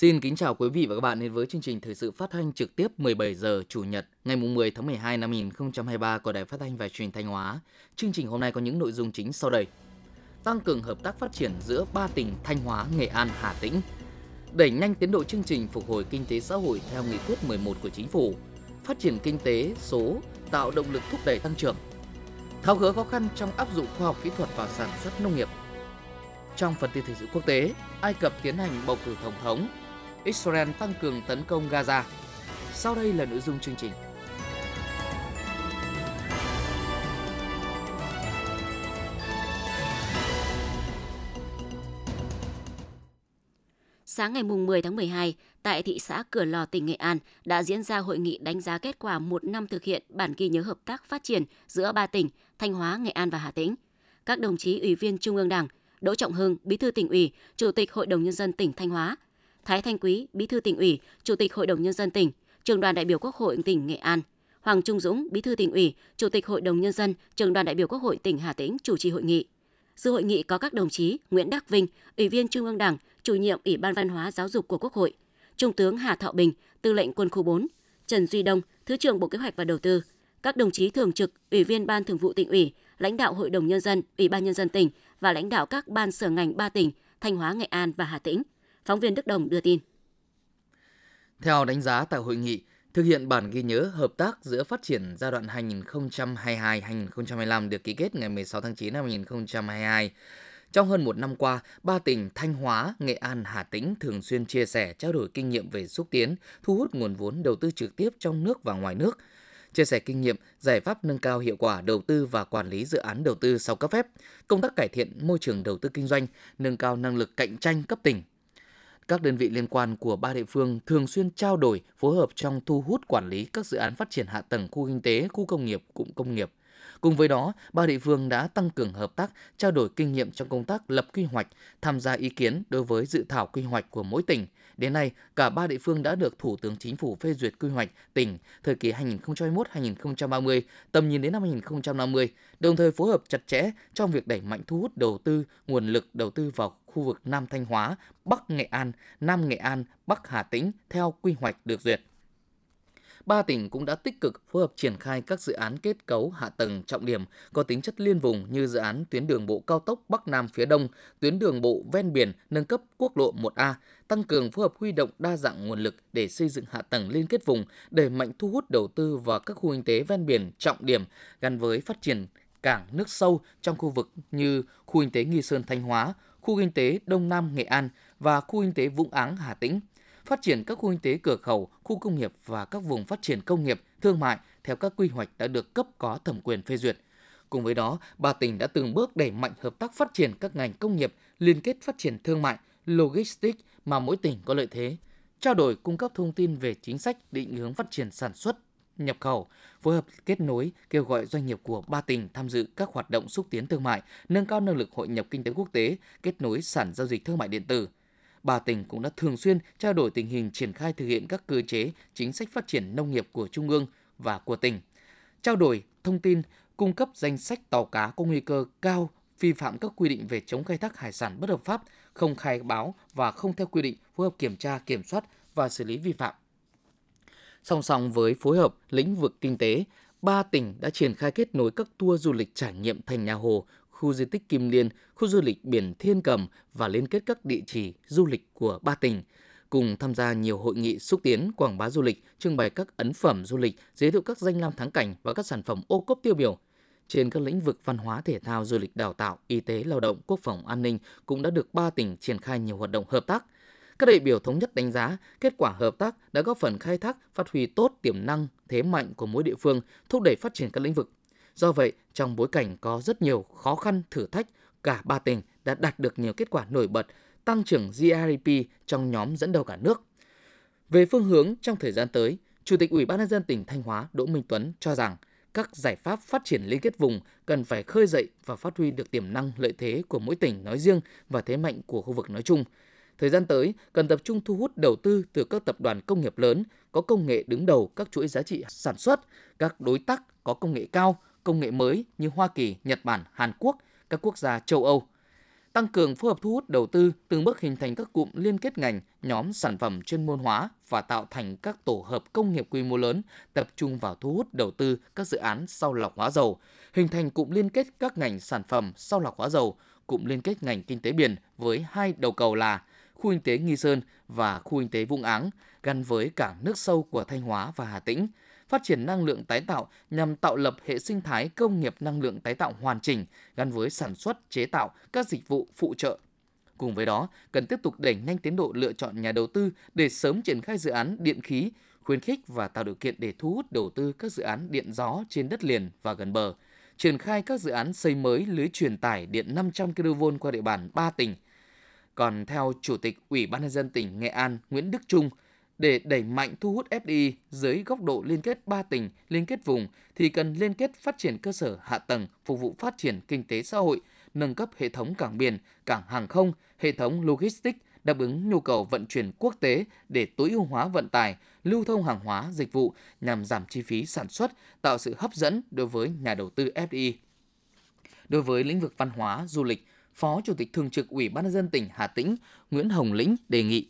Xin kính chào quý vị và các bạn đến với chương trình thời sự phát thanh trực tiếp 17 giờ Chủ nhật ngày 10 tháng 12 năm 2023 của Đài Phát thanh và Truyền thanh Hóa. Chương trình hôm nay có những nội dung chính sau đây. Tăng cường hợp tác phát triển giữa ba tỉnh Thanh Hóa, Nghệ An, Hà Tĩnh. Đẩy nhanh tiến độ chương trình phục hồi kinh tế xã hội theo nghị quyết 11 của chính phủ. Phát triển kinh tế số tạo động lực thúc đẩy tăng trưởng. Tháo gỡ khó khăn trong áp dụng khoa học kỹ thuật vào sản xuất nông nghiệp. Trong phần tin thời sự quốc tế, Ai Cập tiến hành bầu cử tổng thống Israel tăng cường tấn công Gaza. Sau đây là nội dung chương trình. Sáng ngày 10 tháng 12, tại thị xã Cửa Lò, tỉnh Nghệ An đã diễn ra hội nghị đánh giá kết quả một năm thực hiện bản ghi nhớ hợp tác phát triển giữa ba tỉnh Thanh Hóa, Nghệ An và Hà Tĩnh. Các đồng chí ủy viên Trung ương Đảng, Đỗ Trọng Hưng, Bí thư tỉnh ủy, Chủ tịch Hội đồng nhân dân tỉnh Thanh Hóa, Thái Thanh Quý, Bí thư tỉnh ủy, Chủ tịch Hội đồng nhân dân tỉnh, Trường đoàn đại biểu Quốc hội tỉnh Nghệ An, Hoàng Trung Dũng, Bí thư tỉnh ủy, Chủ tịch Hội đồng nhân dân, Trường đoàn đại biểu Quốc hội tỉnh Hà Tĩnh chủ trì hội nghị. Dự hội nghị có các đồng chí Nguyễn Đắc Vinh, Ủy viên Trung ương Đảng, Chủ nhiệm Ủy ban Văn hóa Giáo dục của Quốc hội, Trung tướng Hà Thọ Bình, Tư lệnh Quân khu 4, Trần Duy Đông, Thứ trưởng Bộ Kế hoạch và Đầu tư, các đồng chí thường trực, Ủy viên Ban Thường vụ tỉnh ủy, lãnh đạo Hội đồng nhân dân, Ủy ban nhân dân tỉnh và lãnh đạo các ban sở ngành ba tỉnh Thanh Hóa, Nghệ An và Hà Tĩnh. Phóng viên Đức Đồng đưa tin. Theo đánh giá tại hội nghị, thực hiện bản ghi nhớ hợp tác giữa phát triển giai đoạn 2022-2025 được ký kết ngày 16 tháng 9 năm 2022. Trong hơn một năm qua, ba tỉnh Thanh Hóa, Nghệ An, Hà Tĩnh thường xuyên chia sẻ, trao đổi kinh nghiệm về xúc tiến, thu hút nguồn vốn đầu tư trực tiếp trong nước và ngoài nước, chia sẻ kinh nghiệm, giải pháp nâng cao hiệu quả đầu tư và quản lý dự án đầu tư sau cấp phép, công tác cải thiện môi trường đầu tư kinh doanh, nâng cao năng lực cạnh tranh cấp tỉnh, các đơn vị liên quan của ba địa phương thường xuyên trao đổi, phối hợp trong thu hút quản lý các dự án phát triển hạ tầng khu kinh tế, khu công nghiệp, cụm công nghiệp. Cùng với đó, ba địa phương đã tăng cường hợp tác, trao đổi kinh nghiệm trong công tác lập quy hoạch, tham gia ý kiến đối với dự thảo quy hoạch của mỗi tỉnh. Đến nay, cả ba địa phương đã được Thủ tướng Chính phủ phê duyệt quy hoạch tỉnh thời kỳ 2021-2030, tầm nhìn đến năm 2050, đồng thời phối hợp chặt chẽ trong việc đẩy mạnh thu hút đầu tư, nguồn lực đầu tư vào khu vực Nam Thanh Hóa, Bắc Nghệ An, Nam Nghệ An, Bắc Hà Tĩnh theo quy hoạch được duyệt. Ba tỉnh cũng đã tích cực phối hợp triển khai các dự án kết cấu hạ tầng trọng điểm có tính chất liên vùng như dự án tuyến đường bộ cao tốc Bắc Nam phía Đông, tuyến đường bộ ven biển nâng cấp quốc lộ 1A, tăng cường phối hợp huy động đa dạng nguồn lực để xây dựng hạ tầng liên kết vùng, đẩy mạnh thu hút đầu tư vào các khu kinh tế ven biển trọng điểm gắn với phát triển cảng nước sâu trong khu vực như khu kinh tế Nghi Sơn Thanh Hóa, khu kinh tế Đông Nam Nghệ An và khu kinh tế Vũng Áng Hà Tĩnh phát triển các khu kinh tế cửa khẩu, khu công nghiệp và các vùng phát triển công nghiệp, thương mại theo các quy hoạch đã được cấp có thẩm quyền phê duyệt. Cùng với đó, ba tỉnh đã từng bước đẩy mạnh hợp tác phát triển các ngành công nghiệp, liên kết phát triển thương mại, logistics mà mỗi tỉnh có lợi thế, trao đổi cung cấp thông tin về chính sách định hướng phát triển sản xuất, nhập khẩu, phối hợp kết nối, kêu gọi doanh nghiệp của ba tỉnh tham dự các hoạt động xúc tiến thương mại, nâng cao năng lực hội nhập kinh tế quốc tế, kết nối sản giao dịch thương mại điện tử, ba tỉnh cũng đã thường xuyên trao đổi tình hình triển khai thực hiện các cơ chế, chính sách phát triển nông nghiệp của Trung ương và của tỉnh, trao đổi thông tin, cung cấp danh sách tàu cá có nguy cơ cao vi phạm các quy định về chống khai thác hải sản bất hợp pháp, không khai báo và không theo quy định phối hợp kiểm tra, kiểm soát và xử lý vi phạm. Song song với phối hợp lĩnh vực kinh tế, ba tỉnh đã triển khai kết nối các tour du lịch trải nghiệm thành nhà Hồ khu di tích Kim Liên, khu du lịch biển Thiên Cầm và liên kết các địa chỉ du lịch của ba tỉnh cùng tham gia nhiều hội nghị xúc tiến quảng bá du lịch, trưng bày các ấn phẩm du lịch, giới thiệu các danh lam thắng cảnh và các sản phẩm ô cốp tiêu biểu. Trên các lĩnh vực văn hóa thể thao, du lịch đào tạo, y tế, lao động, quốc phòng, an ninh cũng đã được ba tỉnh triển khai nhiều hoạt động hợp tác. Các đại biểu thống nhất đánh giá kết quả hợp tác đã góp phần khai thác, phát huy tốt tiềm năng, thế mạnh của mỗi địa phương, thúc đẩy phát triển các lĩnh vực Do vậy, trong bối cảnh có rất nhiều khó khăn, thử thách, cả ba tỉnh đã đạt được nhiều kết quả nổi bật, tăng trưởng GRDP trong nhóm dẫn đầu cả nước. Về phương hướng trong thời gian tới, Chủ tịch Ủy ban nhân dân tỉnh Thanh Hóa Đỗ Minh Tuấn cho rằng các giải pháp phát triển liên kết vùng cần phải khơi dậy và phát huy được tiềm năng lợi thế của mỗi tỉnh nói riêng và thế mạnh của khu vực nói chung. Thời gian tới, cần tập trung thu hút đầu tư từ các tập đoàn công nghiệp lớn có công nghệ đứng đầu các chuỗi giá trị sản xuất, các đối tác có công nghệ cao, công nghệ mới như Hoa Kỳ, Nhật Bản, Hàn Quốc, các quốc gia châu Âu. tăng cường phối hợp thu hút đầu tư, từng bước hình thành các cụm liên kết ngành, nhóm sản phẩm chuyên môn hóa và tạo thành các tổ hợp công nghiệp quy mô lớn, tập trung vào thu hút đầu tư các dự án sau lọc hóa dầu, hình thành cụm liên kết các ngành sản phẩm sau lọc hóa dầu, cụm liên kết ngành kinh tế biển với hai đầu cầu là khu kinh tế Nghi Sơn và khu kinh tế Vũng Áng, gắn với cảng nước sâu của Thanh Hóa và Hà Tĩnh, phát triển năng lượng tái tạo nhằm tạo lập hệ sinh thái công nghiệp năng lượng tái tạo hoàn chỉnh gắn với sản xuất, chế tạo các dịch vụ phụ trợ. Cùng với đó, cần tiếp tục đẩy nhanh tiến độ lựa chọn nhà đầu tư để sớm triển khai dự án điện khí, khuyến khích và tạo điều kiện để thu hút đầu tư các dự án điện gió trên đất liền và gần bờ, triển khai các dự án xây mới lưới truyền tải điện 500 kV qua địa bàn 3 tỉnh. Còn theo Chủ tịch Ủy ban nhân dân tỉnh Nghệ An Nguyễn Đức Trung, để đẩy mạnh thu hút FDI dưới góc độ liên kết ba tỉnh, liên kết vùng thì cần liên kết phát triển cơ sở hạ tầng phục vụ phát triển kinh tế xã hội, nâng cấp hệ thống cảng biển, cảng hàng không, hệ thống logistics đáp ứng nhu cầu vận chuyển quốc tế để tối ưu hóa vận tải, lưu thông hàng hóa, dịch vụ nhằm giảm chi phí sản xuất, tạo sự hấp dẫn đối với nhà đầu tư FDI. Đối với lĩnh vực văn hóa, du lịch, Phó Chủ tịch Thường trực Ủy ban nhân dân tỉnh Hà Tĩnh Nguyễn Hồng Lĩnh đề nghị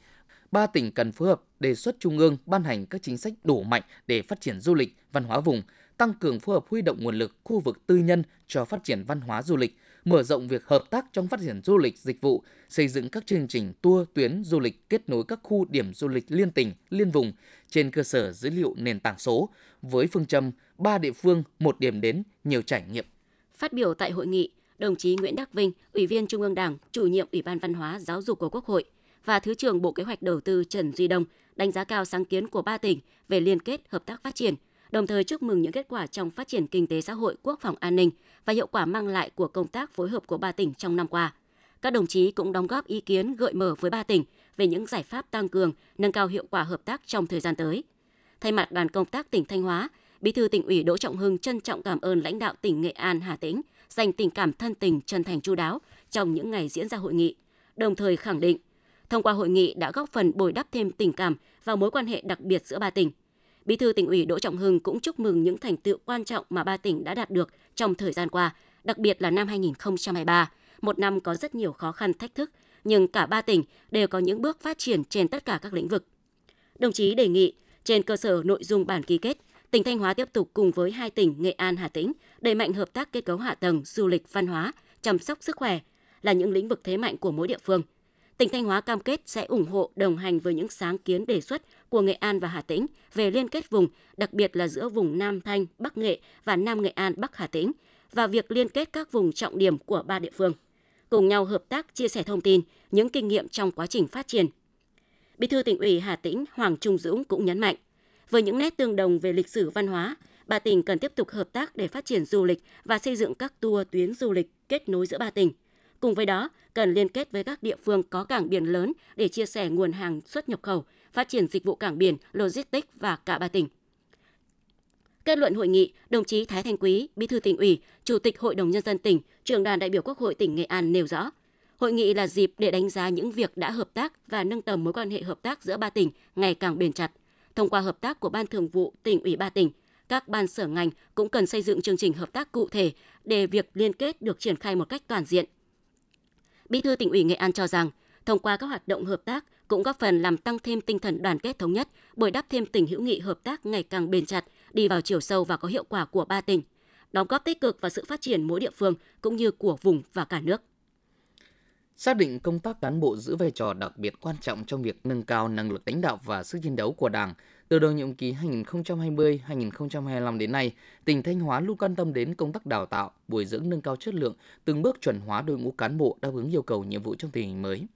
ba tỉnh cần phối hợp đề xuất Trung ương ban hành các chính sách đủ mạnh để phát triển du lịch, văn hóa vùng, tăng cường phối hợp huy động nguồn lực khu vực tư nhân cho phát triển văn hóa du lịch, mở rộng việc hợp tác trong phát triển du lịch dịch vụ, xây dựng các chương trình tour tuyến du lịch kết nối các khu điểm du lịch liên tỉnh, liên vùng trên cơ sở dữ liệu nền tảng số với phương châm ba địa phương, một điểm đến, nhiều trải nghiệm. Phát biểu tại hội nghị, đồng chí Nguyễn Đắc Vinh, Ủy viên Trung ương Đảng, chủ nhiệm Ủy ban Văn hóa Giáo dục của Quốc hội và Thứ trưởng Bộ Kế hoạch Đầu tư Trần Duy Đông đánh giá cao sáng kiến của ba tỉnh về liên kết hợp tác phát triển, đồng thời chúc mừng những kết quả trong phát triển kinh tế xã hội, quốc phòng an ninh và hiệu quả mang lại của công tác phối hợp của ba tỉnh trong năm qua. Các đồng chí cũng đóng góp ý kiến gợi mở với ba tỉnh về những giải pháp tăng cường, nâng cao hiệu quả hợp tác trong thời gian tới. Thay mặt đoàn công tác tỉnh Thanh Hóa, Bí thư tỉnh ủy Đỗ Trọng Hưng trân trọng cảm ơn lãnh đạo tỉnh Nghệ An, Hà Tĩnh dành tình cảm thân tình chân thành chu đáo trong những ngày diễn ra hội nghị, đồng thời khẳng định thông qua hội nghị đã góp phần bồi đắp thêm tình cảm và mối quan hệ đặc biệt giữa ba tỉnh. Bí thư tỉnh ủy Đỗ Trọng Hưng cũng chúc mừng những thành tựu quan trọng mà ba tỉnh đã đạt được trong thời gian qua, đặc biệt là năm 2023, một năm có rất nhiều khó khăn thách thức, nhưng cả ba tỉnh đều có những bước phát triển trên tất cả các lĩnh vực. Đồng chí đề nghị trên cơ sở nội dung bản ký kết, tỉnh Thanh Hóa tiếp tục cùng với hai tỉnh Nghệ An, Hà Tĩnh đẩy mạnh hợp tác kết cấu hạ tầng, du lịch, văn hóa, chăm sóc sức khỏe là những lĩnh vực thế mạnh của mỗi địa phương – tỉnh Thanh Hóa cam kết sẽ ủng hộ đồng hành với những sáng kiến đề xuất của Nghệ An và Hà Tĩnh về liên kết vùng, đặc biệt là giữa vùng Nam Thanh, Bắc Nghệ và Nam Nghệ An, Bắc Hà Tĩnh và việc liên kết các vùng trọng điểm của ba địa phương. Cùng nhau hợp tác chia sẻ thông tin, những kinh nghiệm trong quá trình phát triển. Bí thư tỉnh ủy Hà Tĩnh Hoàng Trung Dũng cũng nhấn mạnh, với những nét tương đồng về lịch sử văn hóa, ba tỉnh cần tiếp tục hợp tác để phát triển du lịch và xây dựng các tour tuyến du lịch kết nối giữa ba tỉnh – Cùng với đó, cần liên kết với các địa phương có cảng biển lớn để chia sẻ nguồn hàng xuất nhập khẩu, phát triển dịch vụ cảng biển, logistics và cả ba tỉnh. Kết luận hội nghị, đồng chí Thái Thanh Quý, Bí thư tỉnh ủy, Chủ tịch Hội đồng nhân dân tỉnh, trưởng đoàn đại biểu Quốc hội tỉnh Nghệ An nêu rõ, hội nghị là dịp để đánh giá những việc đã hợp tác và nâng tầm mối quan hệ hợp tác giữa ba tỉnh ngày càng bền chặt. Thông qua hợp tác của Ban Thường vụ tỉnh ủy ba tỉnh, các ban sở ngành cũng cần xây dựng chương trình hợp tác cụ thể để việc liên kết được triển khai một cách toàn diện, Bí thư tỉnh ủy Nghệ An cho rằng, thông qua các hoạt động hợp tác cũng góp phần làm tăng thêm tinh thần đoàn kết thống nhất, bồi đắp thêm tình hữu nghị hợp tác ngày càng bền chặt, đi vào chiều sâu và có hiệu quả của ba tỉnh, đóng góp tích cực vào sự phát triển mỗi địa phương cũng như của vùng và cả nước. Xác định công tác cán bộ giữ vai trò đặc biệt quan trọng trong việc nâng cao năng lực lãnh đạo và sức chiến đấu của Đảng, từ đầu nhiệm kỳ 2020-2025 đến nay, tỉnh Thanh Hóa luôn quan tâm đến công tác đào tạo, bồi dưỡng nâng cao chất lượng, từng bước chuẩn hóa đội ngũ cán bộ đáp ứng yêu cầu nhiệm vụ trong tình hình mới.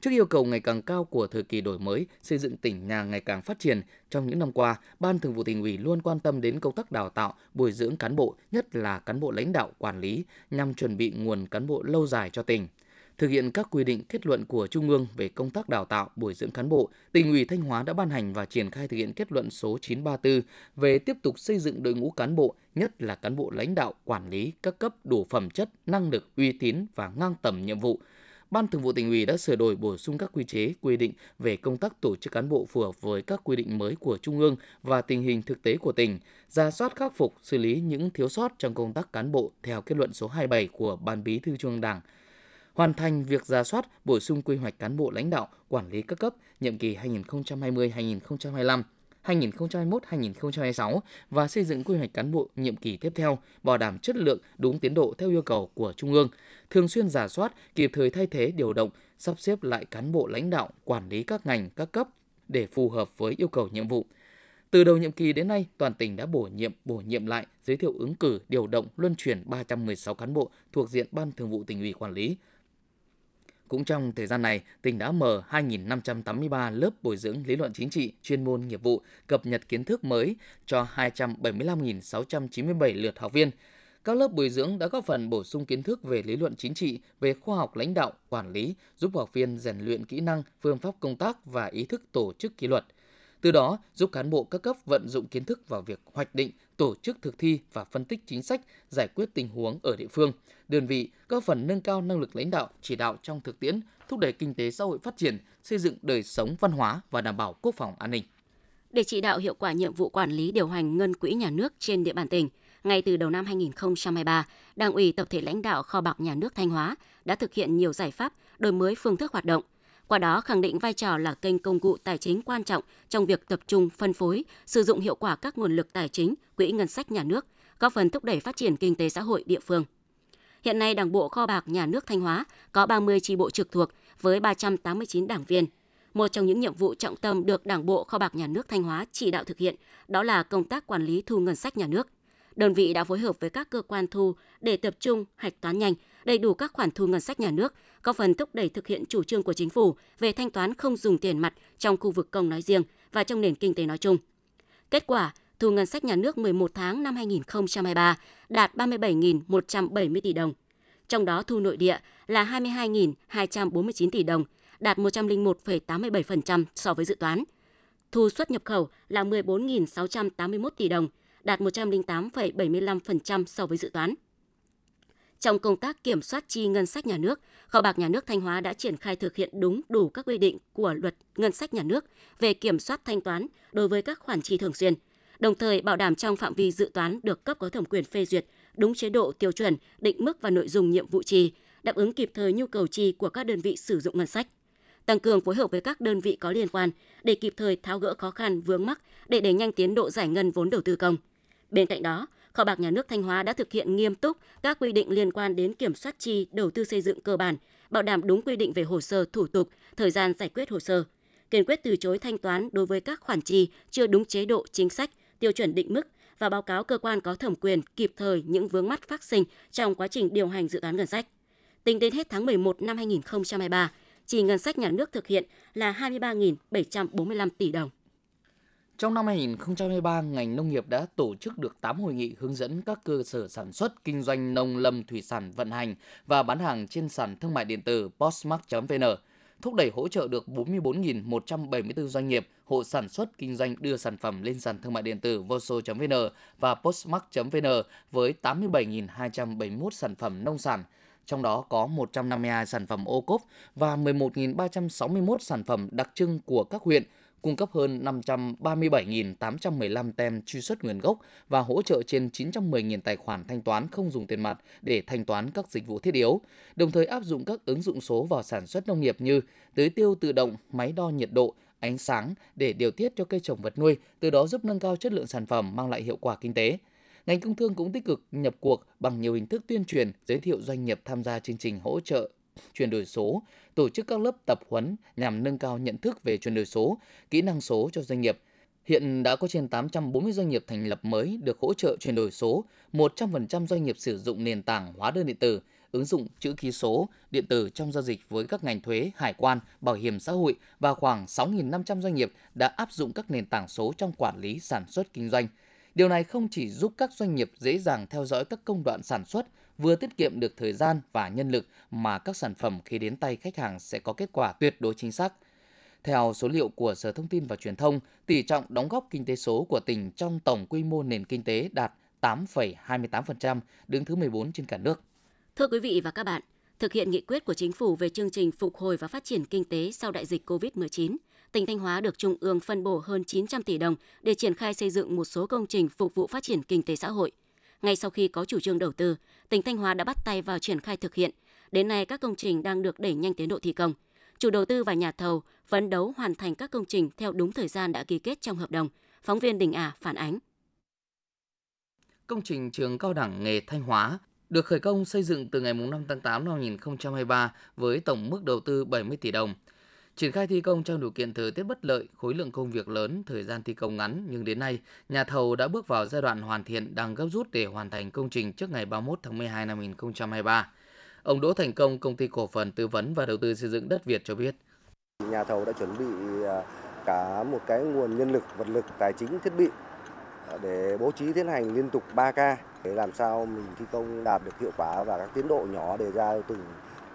Trước yêu cầu ngày càng cao của thời kỳ đổi mới, xây dựng tỉnh nhà ngày càng phát triển, trong những năm qua, Ban Thường vụ tỉnh ủy luôn quan tâm đến công tác đào tạo, bồi dưỡng cán bộ, nhất là cán bộ lãnh đạo, quản lý, nhằm chuẩn bị nguồn cán bộ lâu dài cho tỉnh thực hiện các quy định kết luận của Trung ương về công tác đào tạo, bồi dưỡng cán bộ, tỉnh ủy Thanh Hóa đã ban hành và triển khai thực hiện kết luận số 934 về tiếp tục xây dựng đội ngũ cán bộ, nhất là cán bộ lãnh đạo, quản lý các cấp đủ phẩm chất, năng lực, uy tín và ngang tầm nhiệm vụ. Ban Thường vụ tỉnh ủy đã sửa đổi bổ sung các quy chế, quy định về công tác tổ chức cán bộ phù hợp với các quy định mới của Trung ương và tình hình thực tế của tỉnh, ra soát khắc phục, xử lý những thiếu sót trong công tác cán bộ theo kết luận số 27 của Ban Bí thư Trung ương Đảng hoàn thành việc ra soát, bổ sung quy hoạch cán bộ lãnh đạo, quản lý các cấp nhiệm kỳ 2020-2025, 2021-2026 và xây dựng quy hoạch cán bộ nhiệm kỳ tiếp theo, bảo đảm chất lượng đúng tiến độ theo yêu cầu của Trung ương, thường xuyên giả soát, kịp thời thay thế điều động, sắp xếp lại cán bộ lãnh đạo, quản lý các ngành, các cấp để phù hợp với yêu cầu nhiệm vụ. Từ đầu nhiệm kỳ đến nay, toàn tỉnh đã bổ nhiệm, bổ nhiệm lại, giới thiệu ứng cử, điều động, luân chuyển 316 cán bộ thuộc diện Ban Thường vụ tỉnh ủy quản lý, cũng trong thời gian này, tỉnh đã mở 2.583 lớp bồi dưỡng lý luận chính trị, chuyên môn nghiệp vụ, cập nhật kiến thức mới cho 275.697 lượt học viên. Các lớp bồi dưỡng đã góp phần bổ sung kiến thức về lý luận chính trị, về khoa học lãnh đạo, quản lý, giúp học viên rèn luyện kỹ năng, phương pháp công tác và ý thức tổ chức kỷ luật. Từ đó, giúp cán bộ các cấp vận dụng kiến thức vào việc hoạch định, tổ chức thực thi và phân tích chính sách, giải quyết tình huống ở địa phương, đơn vị, góp phần nâng cao năng lực lãnh đạo, chỉ đạo trong thực tiễn, thúc đẩy kinh tế xã hội phát triển, xây dựng đời sống văn hóa và đảm bảo quốc phòng an ninh. Để chỉ đạo hiệu quả nhiệm vụ quản lý điều hành ngân quỹ nhà nước trên địa bàn tỉnh, ngay từ đầu năm 2023, Đảng ủy tập thể lãnh đạo kho bạc nhà nước Thanh Hóa đã thực hiện nhiều giải pháp đổi mới phương thức hoạt động, qua đó khẳng định vai trò là kênh công cụ tài chính quan trọng trong việc tập trung phân phối, sử dụng hiệu quả các nguồn lực tài chính, quỹ ngân sách nhà nước, góp phần thúc đẩy phát triển kinh tế xã hội địa phương. Hiện nay, Đảng bộ Kho bạc Nhà nước Thanh Hóa có 30 chi bộ trực thuộc với 389 đảng viên. Một trong những nhiệm vụ trọng tâm được Đảng bộ Kho bạc Nhà nước Thanh Hóa chỉ đạo thực hiện đó là công tác quản lý thu ngân sách nhà nước. Đơn vị đã phối hợp với các cơ quan thu để tập trung hạch toán nhanh, đầy đủ các khoản thu ngân sách nhà nước, góp phần thúc đẩy thực hiện chủ trương của chính phủ về thanh toán không dùng tiền mặt trong khu vực công nói riêng và trong nền kinh tế nói chung. Kết quả, thu ngân sách nhà nước 11 tháng năm 2023 đạt 37.170 tỷ đồng. Trong đó thu nội địa là 22.249 tỷ đồng, đạt 101,87% so với dự toán. Thu xuất nhập khẩu là 14.681 tỷ đồng, đạt 108,75% so với dự toán. Trong công tác kiểm soát chi ngân sách nhà nước, Kho bạc Nhà nước Thanh Hóa đã triển khai thực hiện đúng đủ các quy định của luật ngân sách nhà nước về kiểm soát thanh toán đối với các khoản chi thường xuyên, đồng thời bảo đảm trong phạm vi dự toán được cấp có thẩm quyền phê duyệt, đúng chế độ tiêu chuẩn, định mức và nội dung nhiệm vụ chi, đáp ứng kịp thời nhu cầu chi của các đơn vị sử dụng ngân sách tăng cường phối hợp với các đơn vị có liên quan để kịp thời tháo gỡ khó khăn vướng mắc để đẩy nhanh tiến độ giải ngân vốn đầu tư công. Bên cạnh đó, Kho bạc Nhà nước Thanh Hóa đã thực hiện nghiêm túc các quy định liên quan đến kiểm soát chi đầu tư xây dựng cơ bản, bảo đảm đúng quy định về hồ sơ thủ tục, thời gian giải quyết hồ sơ, kiên quyết từ chối thanh toán đối với các khoản chi chưa đúng chế độ chính sách, tiêu chuẩn định mức và báo cáo cơ quan có thẩm quyền kịp thời những vướng mắc phát sinh trong quá trình điều hành dự toán ngân sách. Tính đến hết tháng 11 năm 2023, chi ngân sách nhà nước thực hiện là 23.745 tỷ đồng. Trong năm 2023, ngành nông nghiệp đã tổ chức được 8 hội nghị hướng dẫn các cơ sở sản xuất, kinh doanh nông lâm thủy sản vận hành và bán hàng trên sàn thương mại điện tử postmark.vn, thúc đẩy hỗ trợ được 44.174 doanh nghiệp, hộ sản xuất, kinh doanh đưa sản phẩm lên sàn thương mại điện tử voso.vn và postmark.vn với 87.271 sản phẩm nông sản, trong đó có 152 sản phẩm ô cốp và 11.361 sản phẩm đặc trưng của các huyện, cung cấp hơn 537.815 tem truy xuất nguồn gốc và hỗ trợ trên 910.000 tài khoản thanh toán không dùng tiền mặt để thanh toán các dịch vụ thiết yếu, đồng thời áp dụng các ứng dụng số vào sản xuất nông nghiệp như tưới tiêu tự động, máy đo nhiệt độ, ánh sáng để điều tiết cho cây trồng vật nuôi, từ đó giúp nâng cao chất lượng sản phẩm mang lại hiệu quả kinh tế. Ngành công thương cũng tích cực nhập cuộc bằng nhiều hình thức tuyên truyền, giới thiệu doanh nghiệp tham gia chương trình hỗ trợ chuyển đổi số, tổ chức các lớp tập huấn nhằm nâng cao nhận thức về chuyển đổi số, kỹ năng số cho doanh nghiệp. Hiện đã có trên 840 doanh nghiệp thành lập mới được hỗ trợ chuyển đổi số, 100% doanh nghiệp sử dụng nền tảng hóa đơn điện tử, ứng dụng chữ ký số điện tử trong giao dịch với các ngành thuế, hải quan, bảo hiểm xã hội và khoảng 6.500 doanh nghiệp đã áp dụng các nền tảng số trong quản lý sản xuất kinh doanh. Điều này không chỉ giúp các doanh nghiệp dễ dàng theo dõi các công đoạn sản xuất vừa tiết kiệm được thời gian và nhân lực mà các sản phẩm khi đến tay khách hàng sẽ có kết quả tuyệt đối chính xác. Theo số liệu của Sở Thông tin và Truyền thông, tỷ trọng đóng góp kinh tế số của tỉnh trong tổng quy mô nền kinh tế đạt 8,28%, đứng thứ 14 trên cả nước. Thưa quý vị và các bạn, thực hiện nghị quyết của chính phủ về chương trình phục hồi và phát triển kinh tế sau đại dịch COVID-19, tỉnh Thanh Hóa được Trung ương phân bổ hơn 900 tỷ đồng để triển khai xây dựng một số công trình phục vụ phát triển kinh tế xã hội – ngay sau khi có chủ trương đầu tư, tỉnh Thanh Hóa đã bắt tay vào triển khai thực hiện, Đến nay, các công trình đang được đẩy nhanh tiến độ thi công. Chủ đầu tư và nhà thầu phấn đấu hoàn thành các công trình theo đúng thời gian đã ký kết trong hợp đồng. Phóng viên Đình Ả phản ánh. Công trình trường cao đẳng nghề Thanh Hóa được khởi công xây dựng từ ngày 5 tháng 8 năm 2023 với tổng mức đầu tư 70 tỷ đồng. Triển khai thi công trong điều kiện thời tiết bất lợi, khối lượng công việc lớn, thời gian thi công ngắn, nhưng đến nay, nhà thầu đã bước vào giai đoạn hoàn thiện đang gấp rút để hoàn thành công trình trước ngày 31 tháng 12 năm 2023. Ông Đỗ Thành Công, công ty cổ phần tư vấn và đầu tư xây dựng đất Việt cho biết. Nhà thầu đã chuẩn bị à, cả một cái nguồn nhân lực, vật lực, tài chính, thiết bị à, để bố trí tiến hành liên tục 3 ca để làm sao mình thi công đạt được hiệu quả và các tiến độ nhỏ đề ra từng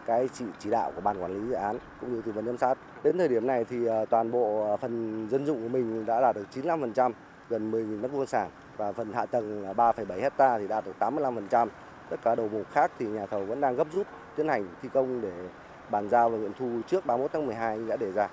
cái chỉ, chỉ đạo của ban quản lý dự án cũng như tư vấn giám sát. Đến thời điểm này thì ờ, toàn bộ ờ, phần dân dụng của mình đã đạt được 95%, gần 10.000 mét vuông sàn và phần hạ tầng là 3,7 hecta thì đạt được 85%. Tất cả đầu mục khác thì nhà thầu vẫn đang gấp rút tiến hành thi công để bàn giao và nghiệm thu trước 31 tháng 12 đã đề ra.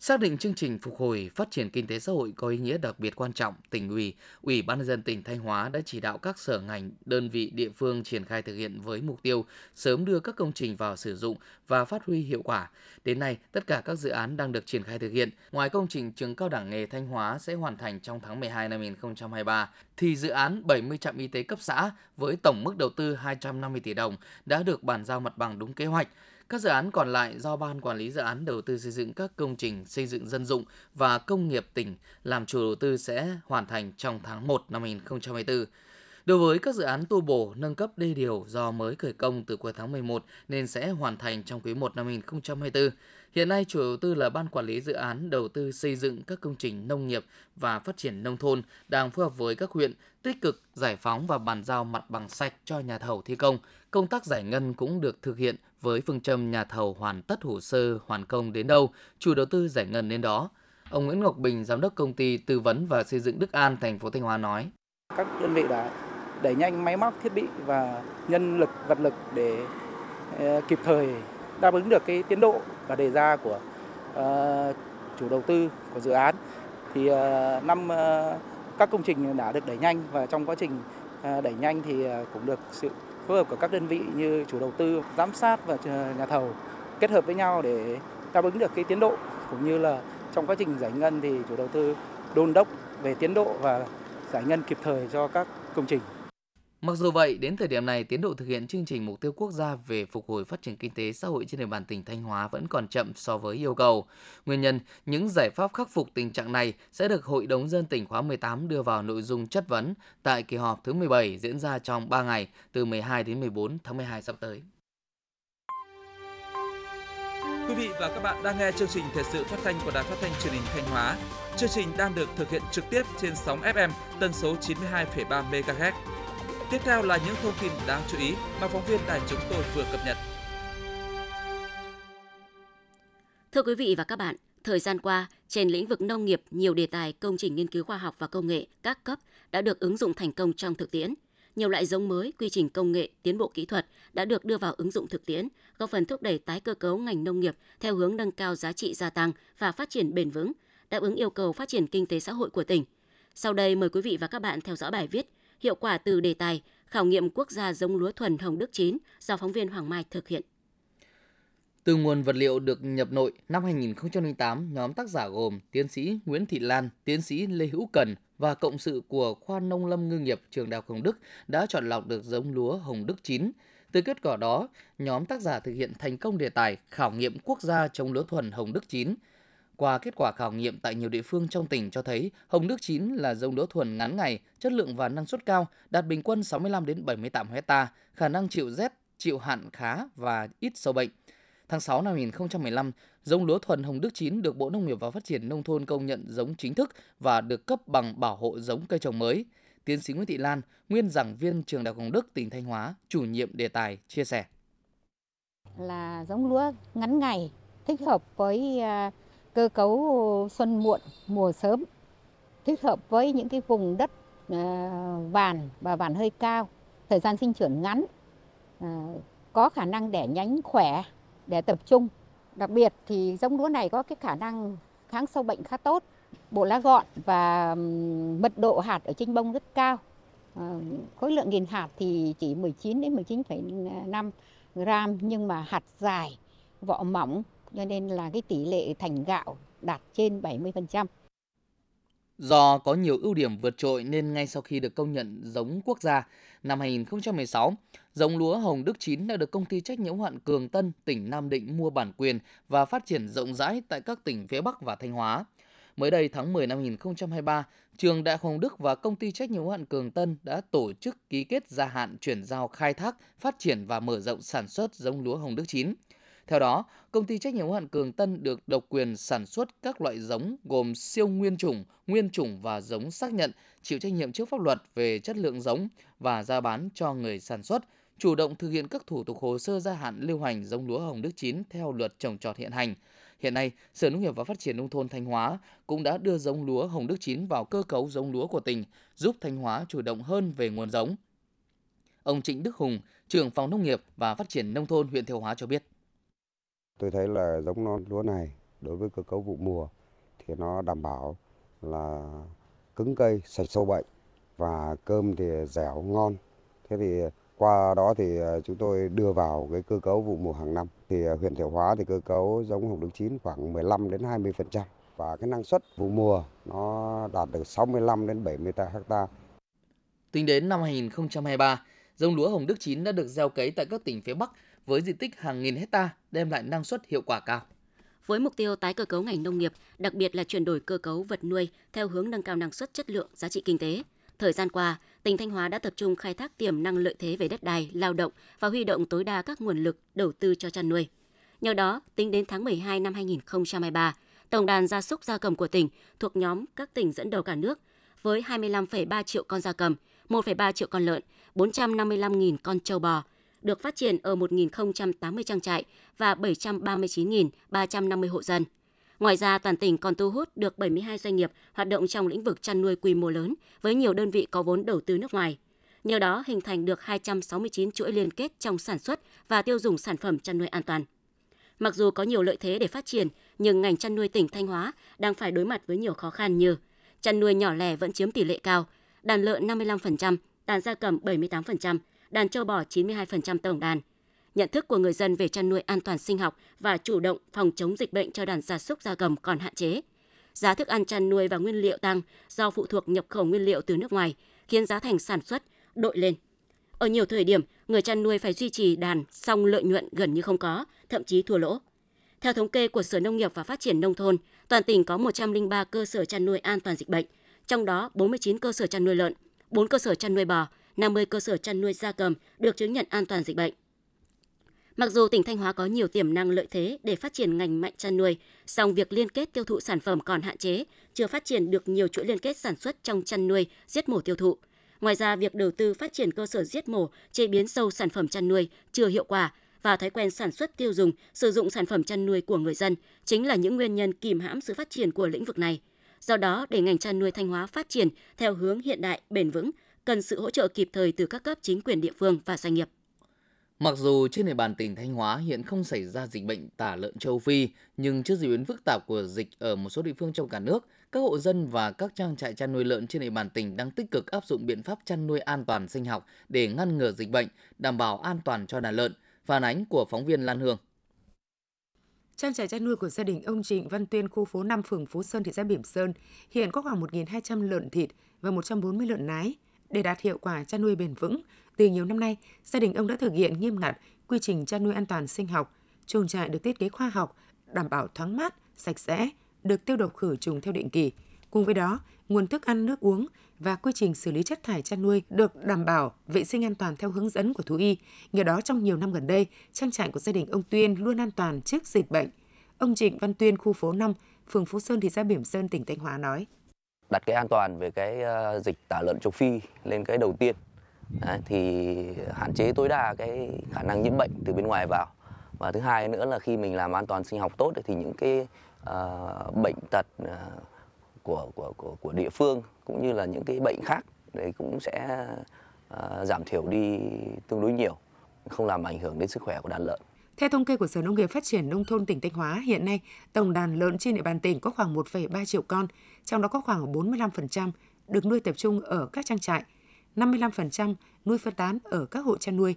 Xác định chương trình phục hồi phát triển kinh tế xã hội có ý nghĩa đặc biệt quan trọng, tỉnh ủy, Ủy ban nhân dân tỉnh Thanh Hóa đã chỉ đạo các sở ngành, đơn vị địa phương triển khai thực hiện với mục tiêu sớm đưa các công trình vào sử dụng và phát huy hiệu quả. Đến nay, tất cả các dự án đang được triển khai thực hiện. Ngoài công trình trường cao đẳng nghề Thanh Hóa sẽ hoàn thành trong tháng 12 năm 2023, thì dự án 70 trạm y tế cấp xã với tổng mức đầu tư 250 tỷ đồng đã được bàn giao mặt bằng đúng kế hoạch. Các dự án còn lại do Ban Quản lý Dự án Đầu tư xây dựng các công trình xây dựng dân dụng và công nghiệp tỉnh làm chủ đầu tư sẽ hoàn thành trong tháng 1 năm 2024. Đối với các dự án tu bổ, nâng cấp đê điều do mới khởi công từ cuối tháng 11 nên sẽ hoàn thành trong quý 1 năm 2024. Hiện nay, chủ đầu tư là Ban Quản lý Dự án Đầu tư xây dựng các công trình nông nghiệp và phát triển nông thôn đang phối hợp với các huyện tích cực giải phóng và bàn giao mặt bằng sạch cho nhà thầu thi công. Công tác giải ngân cũng được thực hiện với phương châm nhà thầu hoàn tất hồ sơ hoàn công đến đâu, chủ đầu tư giải ngân đến đó. Ông Nguyễn Ngọc Bình, giám đốc công ty tư vấn và xây dựng Đức An, thành phố Thanh Hóa nói: Các đơn vị đã đẩy nhanh máy móc thiết bị và nhân lực vật lực để ờ, kịp thời đáp ứng được cái tiến độ và đề ra của uh, chủ đầu tư của dự án thì uh, năm uh, các công trình đã được đẩy nhanh và trong quá trình uh, đẩy nhanh thì uh, cũng được sự phối hợp của các đơn vị như chủ đầu tư, giám sát và nhà thầu kết hợp với nhau để đáp ứng được cái tiến độ cũng như là trong quá trình giải ngân thì chủ đầu tư đôn đốc về tiến độ và giải ngân kịp thời cho các công trình. Mặc dù vậy, đến thời điểm này, tiến độ thực hiện chương trình mục tiêu quốc gia về phục hồi phát triển kinh tế xã hội trên địa bàn tỉnh Thanh Hóa vẫn còn chậm so với yêu cầu. Nguyên nhân, những giải pháp khắc phục tình trạng này sẽ được Hội đồng dân tỉnh khóa 18 đưa vào nội dung chất vấn tại kỳ họp thứ 17 diễn ra trong 3 ngày từ 12 đến 14 tháng 12 sắp tới. Quý vị và các bạn đang nghe chương trình thời sự phát thanh của Đài Phát thanh Truyền hình Thanh Hóa. Chương trình đang được thực hiện trực tiếp trên sóng FM tần số 92,3 MHz Tiếp theo là những thông tin đáng chú ý mà phóng viên đài chúng tôi vừa cập nhật. Thưa quý vị và các bạn, thời gian qua, trên lĩnh vực nông nghiệp, nhiều đề tài công trình nghiên cứu khoa học và công nghệ các cấp đã được ứng dụng thành công trong thực tiễn. Nhiều loại giống mới, quy trình công nghệ, tiến bộ kỹ thuật đã được đưa vào ứng dụng thực tiễn, góp phần thúc đẩy tái cơ cấu ngành nông nghiệp theo hướng nâng cao giá trị gia tăng và phát triển bền vững, đáp ứng yêu cầu phát triển kinh tế xã hội của tỉnh. Sau đây mời quý vị và các bạn theo dõi bài viết hiệu quả từ đề tài khảo nghiệm quốc gia giống lúa thuần Hồng Đức Chín do phóng viên Hoàng Mai thực hiện. Từ nguồn vật liệu được nhập nội năm 2008, nhóm tác giả gồm tiến sĩ Nguyễn Thị Lan, tiến sĩ Lê Hữu Cần và cộng sự của khoa nông lâm ngư nghiệp trường Đại học Hồng Đức đã chọn lọc được giống lúa Hồng Đức 9. Từ kết quả đó, nhóm tác giả thực hiện thành công đề tài khảo nghiệm quốc gia chống lúa thuần Hồng Đức 9 qua kết quả khảo nghiệm tại nhiều địa phương trong tỉnh cho thấy hồng đức chín là giống lúa thuần ngắn ngày, chất lượng và năng suất cao, đạt bình quân 65 đến 78 hecta, khả năng chịu rét, chịu hạn khá và ít sâu bệnh. Tháng 6 năm 2015, giống lúa thuần hồng đức chín được Bộ Nông nghiệp và Phát triển Nông thôn công nhận giống chính thức và được cấp bằng bảo hộ giống cây trồng mới. Tiến sĩ Nguyễn Thị Lan, nguyên giảng viên trường Đại học Hồng Đức, tỉnh Thanh Hóa, chủ nhiệm đề tài, chia sẻ. Là giống lúa ngắn ngày, thích hợp với uh cơ cấu xuân muộn, mùa sớm, thích hợp với những cái vùng đất à, vàn và vàn hơi cao, thời gian sinh trưởng ngắn, à, có khả năng đẻ nhánh khỏe, để tập trung. Đặc biệt thì giống lúa này có cái khả năng kháng sâu bệnh khá tốt, bộ lá gọn và mật độ hạt ở trên bông rất cao. À, khối lượng nghìn hạt thì chỉ 19 đến 19,5 gram nhưng mà hạt dài, vỏ mỏng cho nên là cái tỷ lệ thành gạo đạt trên 70%. Do có nhiều ưu điểm vượt trội nên ngay sau khi được công nhận giống quốc gia, năm 2016, giống lúa Hồng Đức Chín đã được công ty trách nhiệm hữu hạn Cường Tân, tỉnh Nam Định mua bản quyền và phát triển rộng rãi tại các tỉnh phía Bắc và Thanh Hóa. Mới đây tháng 10 năm 2023, trường Đại Hồng Đức và công ty trách nhiệm hữu hạn Cường Tân đã tổ chức ký kết gia hạn chuyển giao khai thác, phát triển và mở rộng sản xuất giống lúa Hồng Đức Chín. Theo đó, công ty trách nhiệm hữu hạn Cường Tân được độc quyền sản xuất các loại giống gồm siêu nguyên chủng, nguyên chủng và giống xác nhận, chịu trách nhiệm trước pháp luật về chất lượng giống và ra bán cho người sản xuất, chủ động thực hiện các thủ tục hồ sơ gia hạn lưu hành giống lúa hồng đức chín theo luật trồng trọt hiện hành. Hiện nay, Sở Nông nghiệp và Phát triển nông thôn Thanh Hóa cũng đã đưa giống lúa hồng đức chín vào cơ cấu giống lúa của tỉnh, giúp Thanh Hóa chủ động hơn về nguồn giống. Ông Trịnh Đức Hùng, trưởng phòng nông nghiệp và phát triển nông thôn huyện Thiệu Hóa cho biết. Tôi thấy là giống non lúa này đối với cơ cấu vụ mùa thì nó đảm bảo là cứng cây, sạch sâu bệnh và cơm thì dẻo ngon. Thế thì qua đó thì à, chúng tôi đưa vào cái cơ cấu vụ mùa hàng năm. Thì à, huyện Thiệu Hóa thì cơ cấu giống hồng đức chín khoảng 15 đến 20% và cái năng suất vụ mùa nó đạt được 65 đến 70 ha. Tính đến năm 2023, giống lúa hồng đức chín đã được gieo cấy tại các tỉnh phía Bắc với diện tích hàng nghìn hecta đem lại năng suất hiệu quả cao. Với mục tiêu tái cơ cấu ngành nông nghiệp, đặc biệt là chuyển đổi cơ cấu vật nuôi theo hướng nâng cao năng suất chất lượng, giá trị kinh tế, thời gian qua, tỉnh Thanh Hóa đã tập trung khai thác tiềm năng lợi thế về đất đai, lao động và huy động tối đa các nguồn lực đầu tư cho chăn nuôi. Nhờ đó, tính đến tháng 12 năm 2023, tổng đàn gia súc gia cầm của tỉnh thuộc nhóm các tỉnh dẫn đầu cả nước với 25,3 triệu con gia cầm, 1,3 triệu con lợn, 455.000 con trâu bò, được phát triển ở 1.080 trang trại và 739.350 hộ dân. Ngoài ra, toàn tỉnh còn thu hút được 72 doanh nghiệp hoạt động trong lĩnh vực chăn nuôi quy mô lớn với nhiều đơn vị có vốn đầu tư nước ngoài. Nhờ đó hình thành được 269 chuỗi liên kết trong sản xuất và tiêu dùng sản phẩm chăn nuôi an toàn. Mặc dù có nhiều lợi thế để phát triển, nhưng ngành chăn nuôi tỉnh Thanh Hóa đang phải đối mặt với nhiều khó khăn như chăn nuôi nhỏ lẻ vẫn chiếm tỷ lệ cao, đàn lợn 55%, đàn gia cầm 78%, đàn châu bò 92% tổng đàn. Nhận thức của người dân về chăn nuôi an toàn sinh học và chủ động phòng chống dịch bệnh cho đàn gia súc gia cầm còn hạn chế. Giá thức ăn chăn nuôi và nguyên liệu tăng do phụ thuộc nhập khẩu nguyên liệu từ nước ngoài, khiến giá thành sản xuất đội lên. Ở nhiều thời điểm, người chăn nuôi phải duy trì đàn, song lợi nhuận gần như không có, thậm chí thua lỗ. Theo thống kê của Sở Nông nghiệp và Phát triển Nông thôn, toàn tỉnh có 103 cơ sở chăn nuôi an toàn dịch bệnh, trong đó 49 cơ sở chăn nuôi lợn, 4 cơ sở chăn nuôi bò, 50 cơ sở chăn nuôi gia cầm được chứng nhận an toàn dịch bệnh. Mặc dù tỉnh Thanh Hóa có nhiều tiềm năng lợi thế để phát triển ngành mạnh chăn nuôi, song việc liên kết tiêu thụ sản phẩm còn hạn chế, chưa phát triển được nhiều chuỗi liên kết sản xuất trong chăn nuôi, giết mổ tiêu thụ. Ngoài ra, việc đầu tư phát triển cơ sở giết mổ, chế biến sâu sản phẩm chăn nuôi chưa hiệu quả và thói quen sản xuất tiêu dùng, sử dụng sản phẩm chăn nuôi của người dân chính là những nguyên nhân kìm hãm sự phát triển của lĩnh vực này. Do đó, để ngành chăn nuôi Thanh Hóa phát triển theo hướng hiện đại, bền vững, cần sự hỗ trợ kịp thời từ các cấp chính quyền địa phương và doanh nghiệp. Mặc dù trên địa bàn tỉnh Thanh Hóa hiện không xảy ra dịch bệnh tả lợn châu Phi, nhưng trước diễn biến phức tạp của dịch ở một số địa phương trong cả nước, các hộ dân và các trang trại chăn nuôi lợn trên địa bàn tỉnh đang tích cực áp dụng biện pháp chăn nuôi an toàn sinh học để ngăn ngừa dịch bệnh, đảm bảo an toàn cho đàn lợn. Phản ánh của phóng viên Lan Hương. Trang trại chăn nuôi của gia đình ông Trịnh Văn Tuyên, khu phố 5, phường Phú Sơn, thị xã Bỉm Sơn, hiện có khoảng 1.200 lợn thịt và 140 lợn nái. Để đạt hiệu quả chăn nuôi bền vững, từ nhiều năm nay, gia đình ông đã thực hiện nghiêm ngặt quy trình chăn nuôi an toàn sinh học. Chuồng trại được thiết kế khoa học, đảm bảo thoáng mát, sạch sẽ, được tiêu độc khử trùng theo định kỳ. Cùng với đó, nguồn thức ăn, nước uống và quy trình xử lý chất thải chăn nuôi được đảm bảo vệ sinh an toàn theo hướng dẫn của thú y. Nhờ đó trong nhiều năm gần đây, trang trại của gia đình ông Tuyên luôn an toàn trước dịch bệnh. Ông Trịnh Văn Tuyên, khu phố 5, phường Phú Sơn, thị xã Bỉm Sơn, tỉnh Thanh Hóa nói đặt cái an toàn về cái ờ, dịch tả lợn châu Phi lên cái đầu tiên. Đấy, thì hạn chế tối đa cái khả năng nhiễm bệnh từ bên ngoài vào. Và thứ hai nữa là khi mình làm an toàn sinh học tốt thì những cái uh, bệnh tật uh, của, của của của địa phương cũng như là những cái bệnh khác đấy cũng sẽ uh, giảm thiểu đi tương đối nhiều không làm ảnh hưởng đến sức khỏe của đàn lợn theo thống kê của Sở Nông nghiệp Phát triển Nông thôn tỉnh Thanh Hóa, hiện nay tổng đàn lợn trên địa bàn tỉnh có khoảng 1,3 triệu con, trong đó có khoảng 45% được nuôi tập trung ở các trang trại, 55% nuôi phân tán ở các hộ chăn nuôi.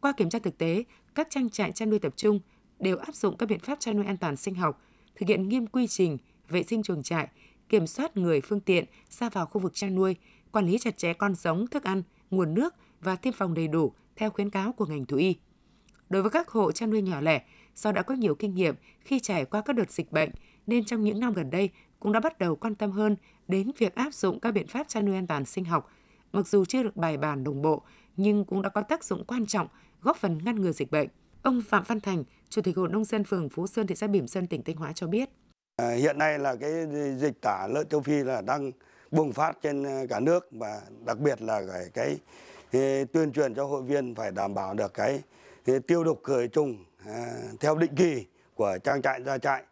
Qua kiểm tra thực tế, các trang trại chăn nuôi tập trung đều áp dụng các biện pháp chăn nuôi an toàn sinh học, thực hiện nghiêm quy trình vệ sinh chuồng trại, kiểm soát người phương tiện ra vào khu vực chăn nuôi, quản lý chặt chẽ con giống, thức ăn, nguồn nước và tiêm phòng đầy đủ theo khuyến cáo của ngành thú y. Đối với các hộ chăn nuôi nhỏ lẻ, do đã có nhiều kinh nghiệm khi trải qua các đợt dịch bệnh, nên trong những năm gần đây cũng đã bắt đầu quan tâm hơn đến việc áp dụng các biện pháp chăn nuôi an toàn sinh học. Mặc dù chưa được bài bản đồng bộ, nhưng cũng đã có tác dụng quan trọng góp phần ngăn ngừa dịch bệnh. Ông Phạm Văn Thành, Chủ tịch Hội Nông dân phường Phú Sơn, thị xã Bỉm Sơn, tỉnh Thanh Hóa cho biết. À, hiện nay là cái dịch tả lợn châu Phi là đang bùng phát trên à, cả nước và đặc biệt là cái, cái tuyên truyền cho hội viên phải đảm bảo được cái, cái tiêu độc khử trùng à, theo định kỳ của trang trại gia trại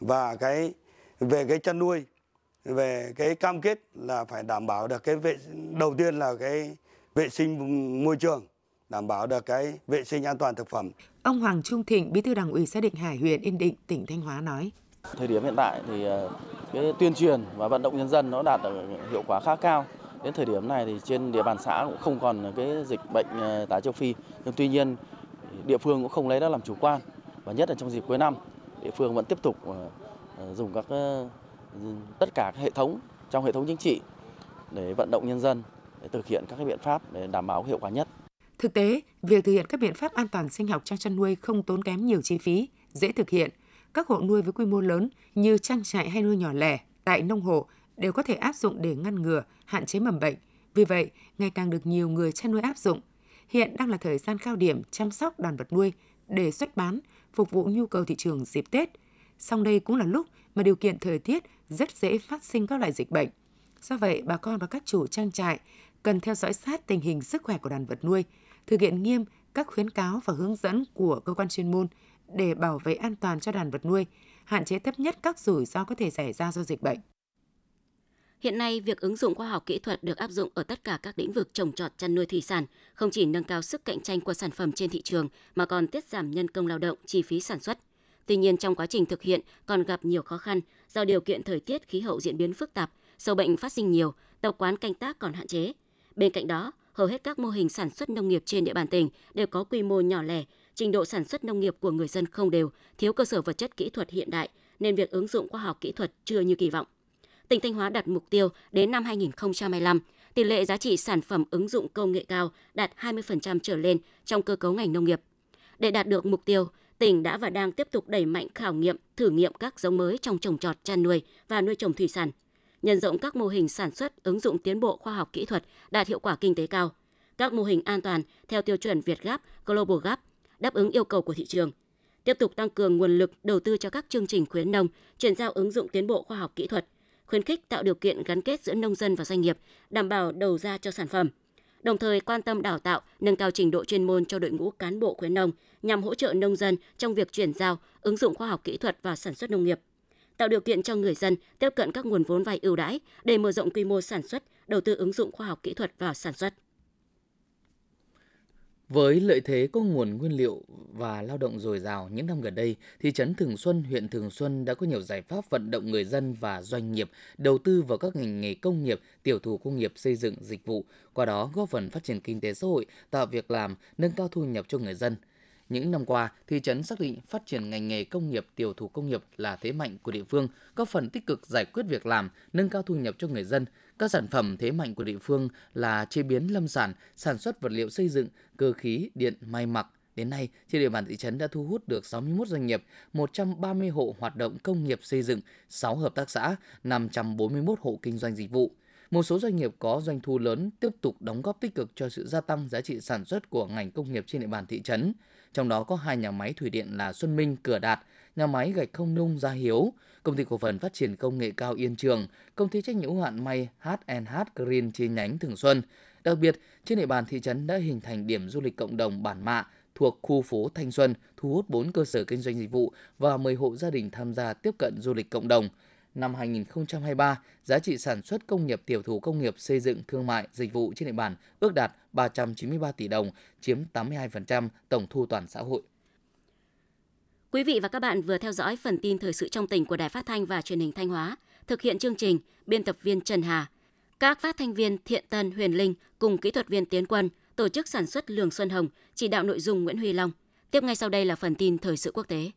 và cái về cái chăn nuôi về cái cam kết là phải đảm bảo được cái vệ đầu tiên là cái vệ sinh môi trường đảm bảo được cái vệ sinh an toàn thực phẩm. Ông Hoàng Trung Thịnh, Bí thư Đảng ủy xã Định Hải, huyện Yên Định, tỉnh Thanh Hóa nói: Thời điểm hiện tại thì ờ, cái tuyên truyền và vận động nhân dân nó đạt được hiệu quả khá cao. Đến thời điểm này thì trên địa bàn xã cũng không còn cái dịch bệnh ờ, tả châu Phi. Nhưng tuy nhiên địa phương cũng không lấy đó làm chủ quan và nhất là trong dịp cuối năm địa phương vẫn tiếp tục ờ, ờ, dùng các ờ, tất cả các hệ thống trong hệ thống chính trị để vận động nhân dân để thực hiện các cái biện pháp để đảm bảo hiệu quả nhất. Thực tế, việc thực hiện các biện pháp an toàn sinh học trong chăn nuôi không tốn kém nhiều chi phí, dễ thực hiện. Các hộ nuôi với quy mô lớn như trang trại hay nuôi nhỏ lẻ tại nông hộ đều có thể áp dụng để ngăn ngừa, hạn chế mầm bệnh. Vì vậy, ngày càng được nhiều người chăn nuôi áp dụng. Hiện đang là thời gian cao điểm chăm sóc đàn vật nuôi để xuất bán, phục vụ nhu cầu thị trường dịp Tết. Song đây cũng là lúc mà điều kiện thời tiết rất dễ phát sinh các loại dịch bệnh. Do vậy, bà con và các chủ trang trại cần theo dõi sát tình hình sức khỏe của đàn vật nuôi, thực hiện nghiêm các khuyến cáo và hướng dẫn của cơ quan chuyên môn để bảo vệ an toàn cho đàn vật nuôi, hạn chế thấp nhất các rủi ro có thể xảy ra do dịch bệnh. Hiện nay, việc ứng dụng khoa học kỹ thuật được áp dụng ở tất cả các lĩnh vực trồng trọt chăn nuôi thủy sản, không chỉ nâng cao sức cạnh tranh của sản phẩm trên thị trường mà còn tiết giảm nhân công lao động, chi phí sản xuất. Tuy nhiên trong quá trình thực hiện còn gặp nhiều khó khăn do điều kiện thời tiết khí hậu diễn biến phức tạp, sâu bệnh phát sinh nhiều, tập quán canh tác còn hạn chế. Bên cạnh đó, hầu hết các mô hình sản xuất nông nghiệp trên địa bàn tỉnh đều có quy mô nhỏ lẻ, trình độ sản xuất nông nghiệp của người dân không đều, thiếu cơ sở vật chất kỹ thuật hiện đại nên việc ứng dụng khoa học kỹ thuật chưa như kỳ vọng. Tỉnh Thanh Hóa đặt mục tiêu đến năm 2025, tỷ lệ giá trị sản phẩm ứng dụng công nghệ cao đạt 20% trở lên trong cơ cấu ngành nông nghiệp. Để đạt được mục tiêu, tỉnh đã và đang tiếp tục đẩy mạnh khảo nghiệm, thử nghiệm các giống mới trong trồng trọt, chăn nuôi và nuôi trồng thủy sản, nhân rộng các mô hình sản xuất ứng dụng tiến bộ khoa học kỹ thuật đạt hiệu quả kinh tế cao, các mô hình an toàn theo tiêu chuẩn Việt Gap, Global Gap, đáp ứng yêu cầu của thị trường. Tiếp tục tăng cường nguồn lực đầu tư cho các chương trình khuyến nông, chuyển giao ứng dụng tiến bộ khoa học kỹ thuật, khuyến khích tạo điều kiện gắn kết giữa nông dân và doanh nghiệp, đảm bảo đầu ra cho sản phẩm. Đồng thời quan tâm đào tạo, nâng cao trình độ chuyên môn cho đội ngũ cán bộ khuyến nông nhằm hỗ trợ nông dân trong việc chuyển giao, ứng dụng khoa học kỹ thuật vào sản xuất nông nghiệp tạo điều kiện cho người dân tiếp cận các nguồn vốn vay ưu đãi để mở rộng quy mô sản xuất, đầu tư ứng dụng khoa học kỹ thuật vào sản xuất. Với lợi thế có nguồn nguyên liệu và lao động dồi dào những năm gần đây, thị trấn Thường Xuân, huyện Thường Xuân đã có nhiều giải pháp vận động người dân và doanh nghiệp đầu tư vào các ngành nghề công nghiệp, tiểu thủ công nghiệp, xây dựng, dịch vụ, qua đó góp phần phát triển kinh tế xã hội, tạo việc làm, nâng cao thu nhập cho người dân. Những năm qua, thị trấn xác định phát triển ngành nghề công nghiệp, tiểu thủ công nghiệp là thế mạnh của địa phương, góp phần tích cực giải quyết việc làm, nâng cao thu nhập cho người dân. Các sản phẩm thế mạnh của địa phương là chế biến lâm sản, sản xuất vật liệu xây dựng, cơ khí, điện, may mặc. Đến nay, trên địa bàn thị trấn đã thu hút được 61 doanh nghiệp, 130 hộ hoạt động công nghiệp xây dựng, 6 hợp tác xã, 541 hộ kinh doanh dịch vụ. Một số doanh nghiệp có doanh thu lớn tiếp tục đóng góp tích cực cho sự gia tăng giá trị sản xuất của ngành công nghiệp trên địa bàn thị trấn trong đó có hai nhà máy thủy điện là Xuân Minh, Cửa Đạt, nhà máy gạch không nung Gia Hiếu, công ty cổ phần phát triển công nghệ cao Yên Trường, công ty trách nhiệm hữu hạn may H&H Green chi nhánh Thường Xuân. Đặc biệt, trên địa bàn thị trấn đã hình thành điểm du lịch cộng đồng Bản Mạ thuộc khu phố Thanh Xuân, thu hút 4 cơ sở kinh doanh dịch vụ và 10 hộ gia đình tham gia tiếp cận du lịch cộng đồng năm 2023, giá trị sản xuất công nghiệp tiểu thủ công nghiệp xây dựng thương mại dịch vụ trên địa bàn ước đạt 393 tỷ đồng, chiếm 82% tổng thu toàn xã hội. Quý vị và các bạn vừa theo dõi phần tin thời sự trong tỉnh của Đài Phát thanh và Truyền hình Thanh Hóa. Thực hiện chương trình, biên tập viên Trần Hà. Các phát thanh viên Thiện Tân, Huyền Linh cùng kỹ thuật viên Tiến Quân, tổ chức sản xuất Lường Xuân Hồng, chỉ đạo nội dung Nguyễn Huy Long. Tiếp ngay sau đây là phần tin thời sự quốc tế.